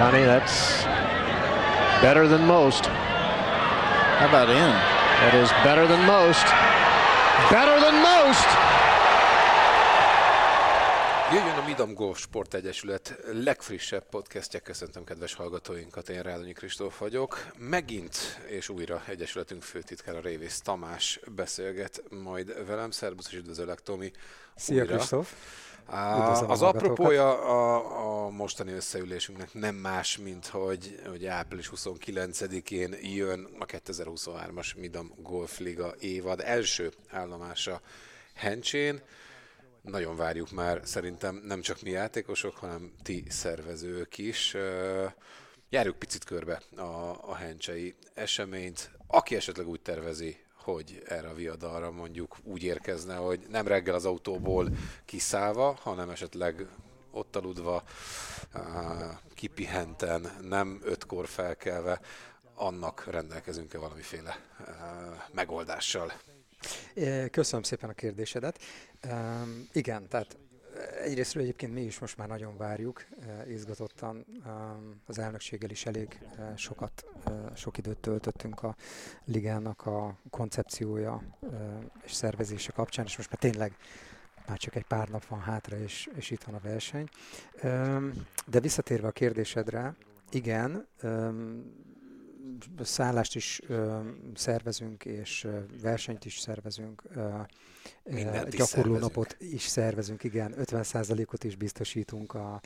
Connie, that's better than most. How about in? That is better than most. Better than most! Jöjjön a Midam Golf Sport Egyesület legfrissebb podcastja. Köszöntöm kedves hallgatóinkat, én Rádonyi Kristóf vagyok. Megint és újra Egyesületünk főtitkára Révész Tamás beszélget majd velem. Szerbusz és üdvözöllek, Tomi. Szia Kristóf! Az apropója a, a mostani összeülésünknek nem más, mint hogy, hogy április 29-én jön a 2023-as Midam Golf Liga évad első állomása Hencsén. Nagyon várjuk már szerintem nem csak mi játékosok, hanem ti szervezők is. Járjuk picit körbe a, a hencsei eseményt. Aki esetleg úgy tervezi, hogy erre a viadalra mondjuk úgy érkezne, hogy nem reggel az autóból kiszállva, hanem esetleg ott aludva, kipihenten, nem ötkor felkelve, annak rendelkezünk-e valamiféle megoldással? Köszönöm szépen a kérdésedet. Igen, tehát egyrésztről egyébként mi is most már nagyon várjuk, izgatottan. Az elnökséggel is elég sokat, sok időt töltöttünk a ligának a koncepciója és szervezése kapcsán, és most már tényleg már csak egy pár nap van hátra, és, és itt van a verseny. De visszatérve a kérdésedre, igen, szállást is szervezünk, és versenyt is szervezünk Mindent gyakorló napot is szervezünk, igen, 50%-ot is biztosítunk a, a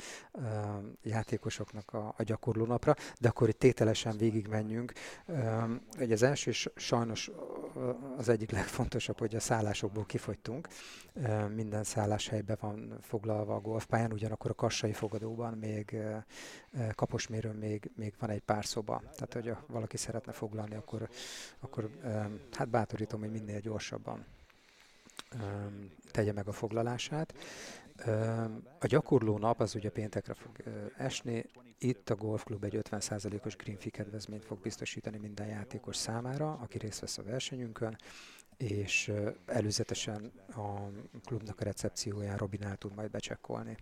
játékosoknak a, a gyakorló napra, de akkor itt tételesen végigmenjünk. Ugye az első, és sajnos az egyik legfontosabb, hogy a szállásokból kifogytunk. Minden szálláshelyben van foglalva a golfpályán, ugyanakkor a kassai fogadóban még kaposmérőn még, még van egy pár szoba. Tehát, hogy valaki szeretne foglalni, akkor, akkor hát bátorítom, hogy minél gyorsabban tegye meg a foglalását. A gyakorló nap az ugye péntekre fog esni. Itt a golfklub egy 50%-os green fee kedvezményt fog biztosítani minden játékos számára, aki részt vesz a versenyünkön, és előzetesen a klubnak a recepcióján Robinál tud majd becsekkolni.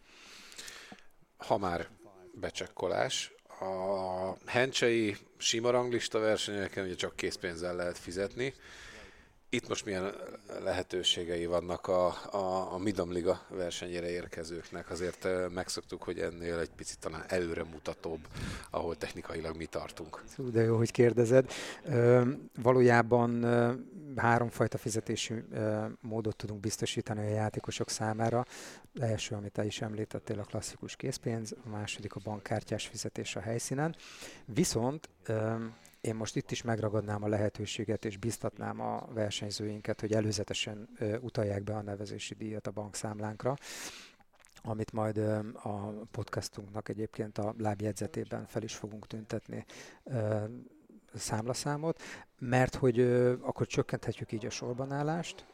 Ha már becsekkolás, a hencsei sima ranglista versenyeken ugye csak készpénzzel lehet fizetni, itt most milyen lehetőségei vannak a, a, a Midam Liga versenyére érkezőknek? Azért megszoktuk, hogy ennél egy picit talán előremutatóbb, ahol technikailag mi tartunk. De jó, hogy kérdezed. Valójában háromfajta fizetési módot tudunk biztosítani a játékosok számára. Az első, amit te is említettél, a klasszikus készpénz, a második a bankkártyás fizetés a helyszínen. Viszont én most itt is megragadnám a lehetőséget, és biztatnám a versenyzőinket, hogy előzetesen utalják be a nevezési díjat a bankszámlánkra, amit majd a podcastunknak egyébként a lábjegyzetében fel is fogunk tüntetni számlaszámot, mert hogy akkor csökkenthetjük így a sorbanállást,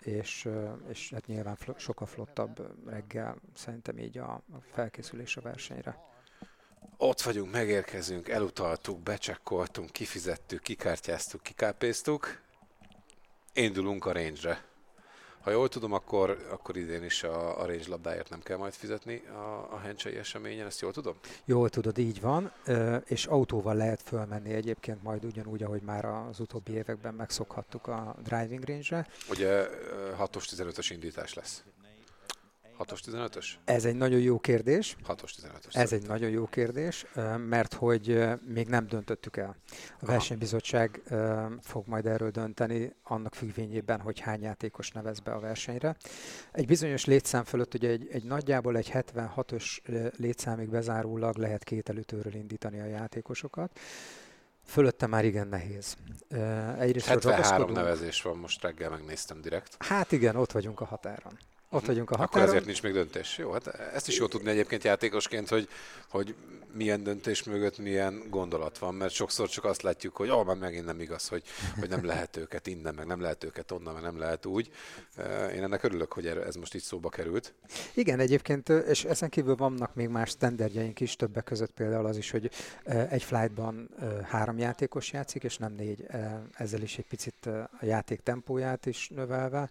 és, és hát nyilván sokkal flottabb reggel szerintem így a felkészülés a versenyre ott vagyunk, megérkezünk, elutaltuk, becsekkoltunk, kifizettük, kikártyáztuk, kikápéztuk, indulunk a range-re. Ha jól tudom, akkor, akkor idén is a, a range labdáért nem kell majd fizetni a, a hencsei eseményen, ezt jól tudom? Jól tudod, így van, és autóval lehet fölmenni egyébként majd ugyanúgy, ahogy már az utóbbi években megszokhattuk a driving range-re. Ugye 6-os 15-ös indítás lesz. 6-os 15-ös? Ez egy nagyon jó kérdés. 6-os 15-ös. Ez egy nagyon jó kérdés, mert hogy még nem döntöttük el. A versenybizottság fog majd erről dönteni, annak függvényében, hogy hány játékos nevez be a versenyre. Egy bizonyos létszám fölött ugye egy, egy nagyjából egy 76-os létszámig bezárólag lehet két előtőről indítani a játékosokat. Fölötte már igen nehéz. Egyrészt 73 nevezés van, most reggel megnéztem direkt. Hát igen, ott vagyunk a határon. Ott vagyunk a határon. Akkor ezért nincs még döntés. Jó, hát ezt is jó tudni egyébként játékosként, hogy, hogy milyen döntés mögött milyen gondolat van, mert sokszor csak azt látjuk, hogy oh, már megint nem igaz, hogy, hogy nem lehet őket innen, meg nem lehet őket onnan, meg nem lehet úgy. Én ennek örülök, hogy ez most itt szóba került. Igen, egyébként, és ezen kívül vannak még más standardjaink is, többek között például az is, hogy egy flightban három játékos játszik, és nem négy, ezzel is egy picit a játék tempóját is növelve,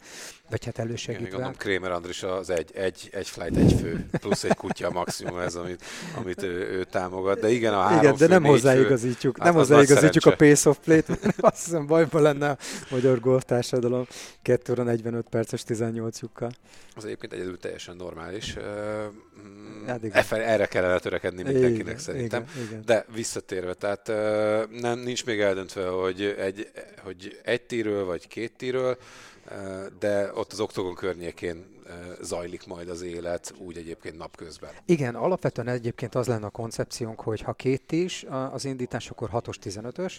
vagy hát elősegítve. Igen, gondolom, Kramer mert Andris az egy, egy, egy flight, egy fő, plusz egy kutya maximum ez, amit, amit ő, ő támogat. De igen, a három Igen, de fő, nem négy hozzáigazítjuk, fő, nem hát hozzáigazítjuk a pace of play-t, azt hiszem bajban lenne a magyar golf társadalom 2 óra 45 perces 18 lyukkal. Az egyébként egyedül teljesen normális. Mm, Hát igen. e Erre kellene törekedni mindenkinek Igen, szerintem. Igen, igen. De visszatérve, tehát nem, nincs még eldöntve, hogy egy, hogy egy tíről vagy két tíről, de ott az oktogon környékén zajlik majd az élet, úgy egyébként napközben. Igen, alapvetően egyébként az lenne a koncepciónk, hogy ha két is az indítás, akkor 6-os 15-ös,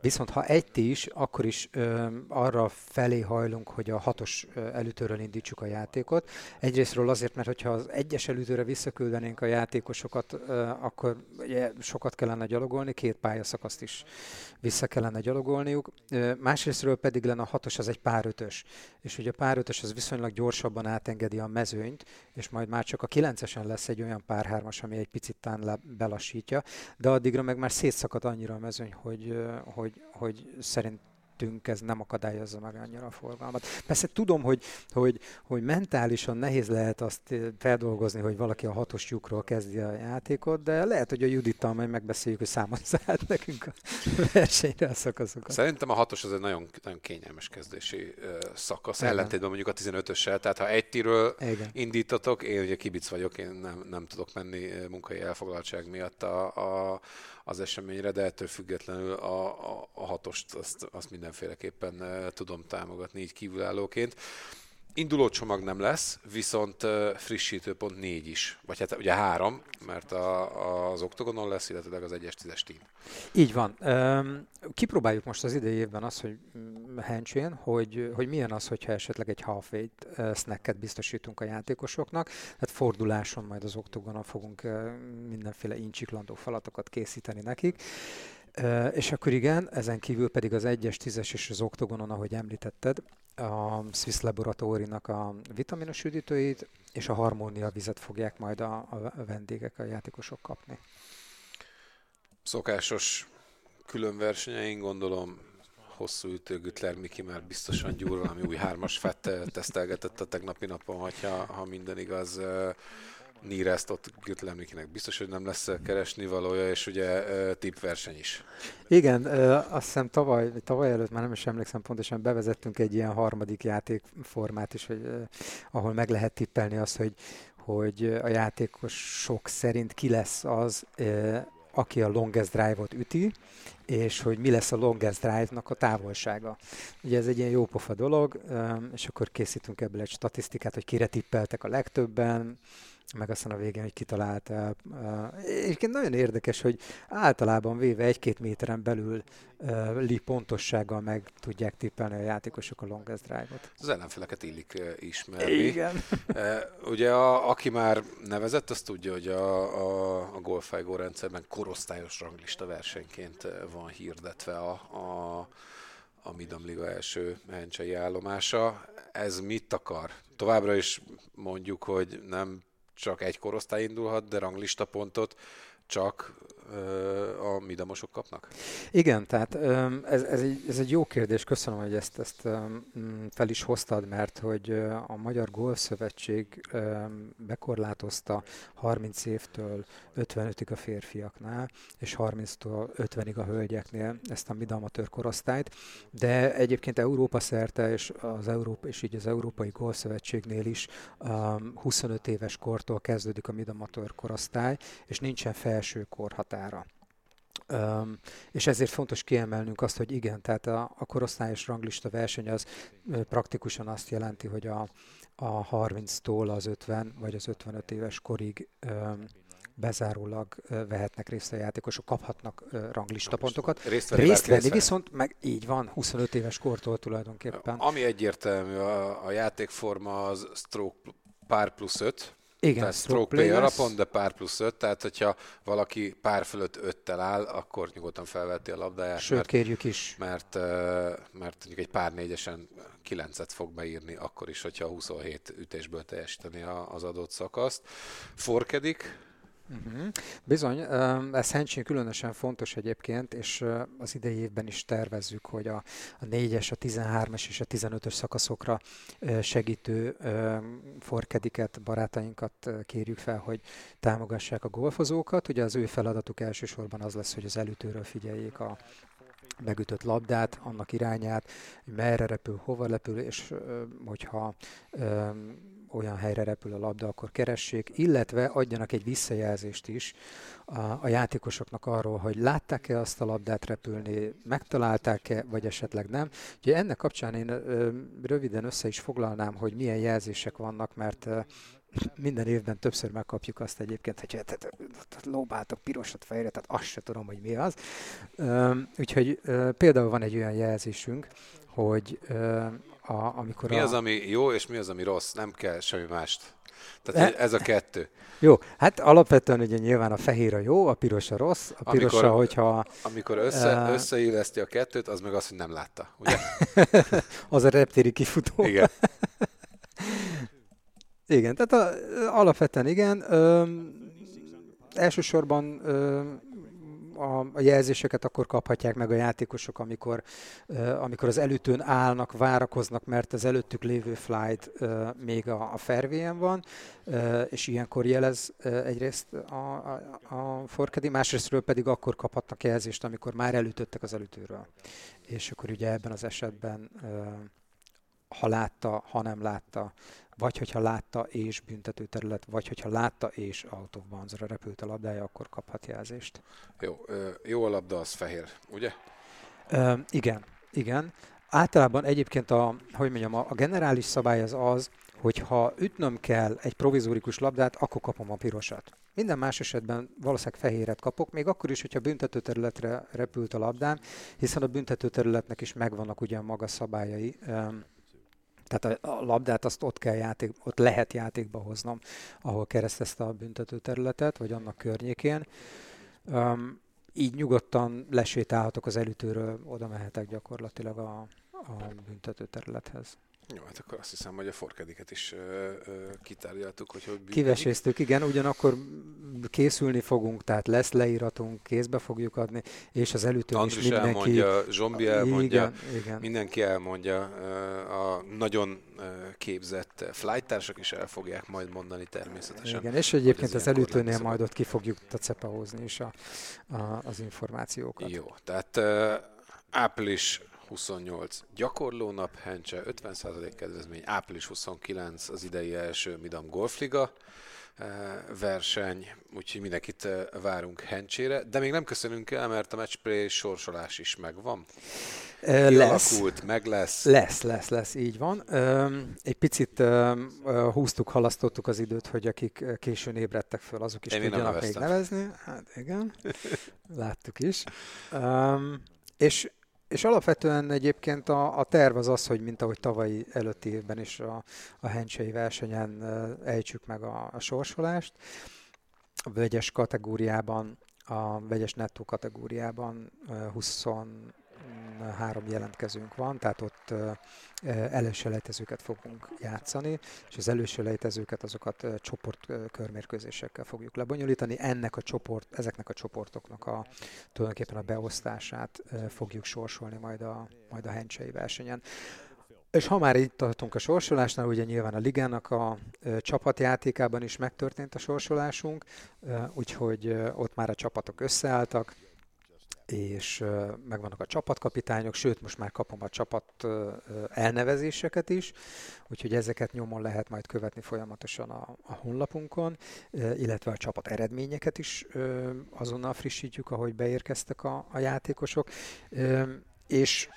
viszont ha egy is, akkor is arra felé hajlunk, hogy a 6-os előtőről indítsuk a játékot. Egyrésztről azért, mert hogyha az egyes előtőre visszaküldenénk a játékosokat, akkor sokat kellene gyalogolni, két pályaszakaszt is vissza kellene gyalogolniuk. Másrésztről pedig lenne a 6-os, az egy pár ötös, és ugye a pár ötös az viszonylag gyorsabban átengedi a mezőnyt, és majd már csak a 9-esen lesz egy olyan párhármas, ami egy picit tán belassítja, de addigra meg már szétszakad annyira a mezőny, hogy, hogy, hogy szerintünk ez nem akadályozza meg annyira a forgalmat. Persze tudom, hogy, hogy, hogy mentálisan nehéz lehet azt ö, feldolgozni, hogy valaki a hatos lyukról kezdi a játékot, de lehet, hogy a Judittal majd megbeszéljük, hogy számolja át nekünk a versenyre a szakaszokat. Szerintem a hatos az egy nagyon, nagyon kényelmes kezdési szakasz, Igen. ellentétben mondjuk a 15-össel, tehát ha egy tíről Igen. indítatok, én ugye kibic vagyok, én nem, nem tudok menni munkai elfoglaltság miatt a, a, az eseményre, de ettől függetlenül a, a, a hatost azt, azt mindenféleképpen tudom támogatni így kívülállóként. Induló csomag nem lesz, viszont frissítőpont négy is, vagy hát ugye három, mert a, az oktogonon lesz, illetve az egyes tízes team. Így van. Kipróbáljuk most az idei évben azt, hogy mm, hencsén, hogy, hogy milyen az, hogyha esetleg egy half weight uh, snacket biztosítunk a játékosoknak. Tehát forduláson majd az oktogonon fogunk mindenféle incsiklandó falatokat készíteni nekik. És akkor igen, ezen kívül pedig az 1-es, 10-es és az oktogonon, ahogy említetted, a Swiss Laboratórinak a vitaminos üdítőit és a harmónia vizet fogják majd a, a vendégek, a játékosok kapni. Szokásos külön versenyeink, gondolom hosszú ütő Gütler Miki már biztosan gyúr valami új hármas fett tesztelgetett a tegnapi napon, hogyha ha minden igaz. Nírezt ott Gütler Mikinek biztos, hogy nem lesz keresni valója, és ugye tippverseny is. Igen, ö, azt hiszem tavaly, tavaly előtt, már nem is emlékszem pontosan, bevezettünk egy ilyen harmadik játékformát is, hogy, ahol meg lehet tippelni azt, hogy, hogy a játékosok szerint ki lesz az, aki a longest drive-ot üti, és hogy mi lesz a longest drive-nak a távolsága. Ugye ez egy ilyen jópofa dolog, és akkor készítünk ebből egy statisztikát, hogy kire tippeltek a legtöbben, meg aztán a végén, hogy kitalált. Egyébként nagyon érdekes, hogy általában véve egy-két méteren belül li pontossággal meg tudják tippelni a játékosok a longest drive-ot. Az ellenfeleket illik ismerni. Igen. Ugye a, aki már nevezett, az tudja, hogy a, a, a Golfájgó rendszerben korosztályos ranglista versenyként van hirdetve a, a, a Midam Liga első mencsei állomása. Ez mit akar? Továbbra is mondjuk, hogy nem csak egy korosztály indulhat, de ranglista pontot csak a midamosok kapnak? Igen, tehát ez, ez, egy, ez egy jó kérdés, köszönöm, hogy ezt, ezt fel is hoztad, mert hogy a Magyar Golfszövetség bekorlátozta 30 évtől 55-ig a férfiaknál, és 30-tól 50-ig a hölgyeknél ezt a midamatőr korosztályt, de egyébként Európa szerte, és, az Európa, és így az Európai Golfszövetségnél is 25 éves kortól kezdődik a midamatőr korosztály, és nincsen felső korhatára. Um, és ezért fontos kiemelnünk azt, hogy igen, tehát a, a korosztályos ranglista verseny az ö, praktikusan azt jelenti, hogy a, a 30-tól az 50 vagy az 55 éves korig um, bezárólag ö, vehetnek részt a játékosok, kaphatnak ö, ranglistapontokat. Részt venni, részt venni viszont meg így van, 25 éves kortól tulajdonképpen. Ami egyértelmű, a, a játékforma az stroke pár plusz 5, igen, tehát stroke play alapon, de pár plusz 5, tehát hogyha valaki pár fölött 5-tel áll, akkor nyugodtan felveti a labdáját. Sőt, mert, kérjük is. Mert, mert mondjuk egy pár négyesen 9-et fog beírni, akkor is, hogyha 27 ütésből teljesíteni az adott szakaszt. Forkedik, Uh-huh. Bizony, ez Hencsén különösen fontos egyébként, és az idei évben is tervezzük, hogy a, a 4-es, a 13-es és a 15-ös szakaszokra segítő forkediket, barátainkat kérjük fel, hogy támogassák a golfozókat. Ugye az ő feladatuk elsősorban az lesz, hogy az előtőről figyeljék a, megütött labdát, annak irányát, merre repül, hova repül, és hogyha olyan helyre repül a labda, akkor keressék, illetve adjanak egy visszajelzést is a, a játékosoknak arról, hogy látták-e azt a labdát repülni, megtalálták-e, vagy esetleg nem. Ugye ennek kapcsán én ö, röviden össze is foglalnám, hogy milyen jelzések vannak, mert ö, minden évben többször megkapjuk azt egyébként, hogy hát, lóbáltak pirosat fejre, tehát azt se tudom, hogy mi az. Úgyhogy például van egy olyan jelzésünk, hogy a, amikor Mi a... az, ami jó, és mi az, ami rossz? Nem kell semmi mást. Tehát e... ez a kettő. Jó, hát alapvetően ugye nyilván a fehér a jó, a piros a rossz. A piros amikor, a, hogyha... Amikor össze, uh, összeilleszti a kettőt, az meg azt, hogy nem látta, ugye? az a reptéri kifutó. Igen. igen, tehát a, alapvetően igen. Ö, elsősorban ö, a, a jelzéseket akkor kaphatják meg a játékosok, amikor, amikor az előtőn állnak, várakoznak, mert az előttük lévő flight még a, a fervén van, és ilyenkor jelez egyrészt a, a, a forkedi, másrésztről pedig akkor kaphatnak jelzést, amikor már elütöttek az előtőről. És akkor ugye ebben az esetben ha látta, ha nem látta, vagy hogyha látta és büntető terület, vagy hogyha látta és out of bounds-ra repült a labdája, akkor kaphat jelzést. Jó, jó a labda, az fehér, ugye? Ö, igen, igen. Általában egyébként a, hogy mondjam, a, a generális szabály az az, hogy ha ütnöm kell egy provizórikus labdát, akkor kapom a pirosat. Minden más esetben valószínűleg fehéret kapok, még akkor is, hogyha büntető területre repült a labdám, hiszen a büntető területnek is megvannak ugyan maga szabályai. Tehát a, labdát azt ott, kell játék, ott lehet játékba hoznom, ahol keresztezte a büntető területet, vagy annak környékén. Um, így nyugodtan lesétálhatok az elütőről, oda mehetek gyakorlatilag a, a büntető területhez. Jó, hát akkor azt hiszem, hogy a forkediket is ö, ö, kitárgyaltuk, hogy hogy Kiveséztük, igen, ugyanakkor készülni fogunk, tehát lesz leíratunk, kézbe fogjuk adni, és az előtől is mindenki... elmondja, Zsombi elmondja, igen, igen. mindenki elmondja, a nagyon képzett flighttársak is el fogják majd mondani természetesen. Igen, és egyébként az előtőnél majd ott ki fogjuk tacepahozni is a, a, az információkat. Jó, tehát április 28 gyakorlónap, Hencse 50% kedvezmény, április 29 az idei első Midam Golfliga eh, verseny, úgyhogy mindenkit eh, várunk Hencsére, de még nem köszönünk el, mert a matchplay sorsolás is megvan. Lesz. meg lesz. Lesz, lesz, lesz, így van. Egy picit húztuk, halasztottuk az időt, hogy akik későn ébredtek föl, azok is Én tudjanak még nevezni. Hát igen, láttuk is. És és alapvetően egyébként a, a terv az az, hogy mint ahogy tavalyi előtti évben is a, a hencsei versenyen ejtsük meg a, a sorsolást. A vegyes kategóriában, a vegyes nettó kategóriában 20 három jelentkezőnk van, tehát ott előselejtezőket fogunk játszani, és az előselejtezőket azokat csoport körmérkőzésekkel fogjuk lebonyolítani. Ennek a csoport, ezeknek a csoportoknak a tulajdonképpen a beosztását fogjuk sorsolni majd a, majd a hencsei versenyen. És ha már itt tartunk a sorsolásnál, ugye nyilván a ligának a ö, csapatjátékában is megtörtént a sorsolásunk, ö, úgyhogy ö, ott már a csapatok összeálltak, és megvannak a csapatkapitányok, sőt, most már kapom a csapat elnevezéseket is, úgyhogy ezeket nyomon lehet majd követni folyamatosan a, a honlapunkon, illetve a csapat eredményeket is azonnal frissítjük, ahogy beérkeztek a, a játékosok, és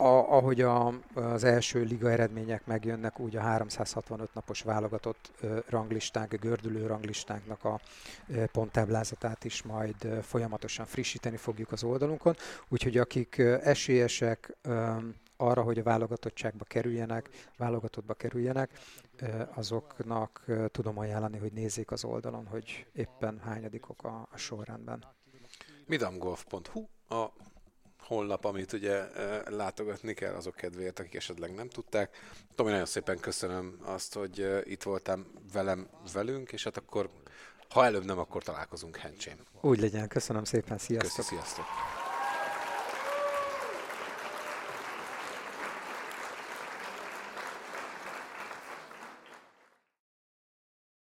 a, ahogy a, az első liga eredmények megjönnek, úgy a 365 napos válogatott ranglistánk, gördülő ranglistánknak a ponttáblázatát is majd folyamatosan frissíteni fogjuk az oldalunkon, úgyhogy akik esélyesek arra, hogy a válogatottságba kerüljenek, válogatottba kerüljenek, azoknak tudom ajánlani, hogy nézzék az oldalon, hogy éppen hányadikok a, a sorrendben. midamgolf.hu a honlap, amit ugye látogatni kell azok kedvéért, akik esetleg nem tudták. Tomi, nagyon szépen köszönöm azt, hogy itt voltam velem, velünk, és hát akkor Ha előbb nem, akkor találkozunk hencsém. Úgy legyen, köszönöm szépen, sziasztok! Köszi, sziasztok!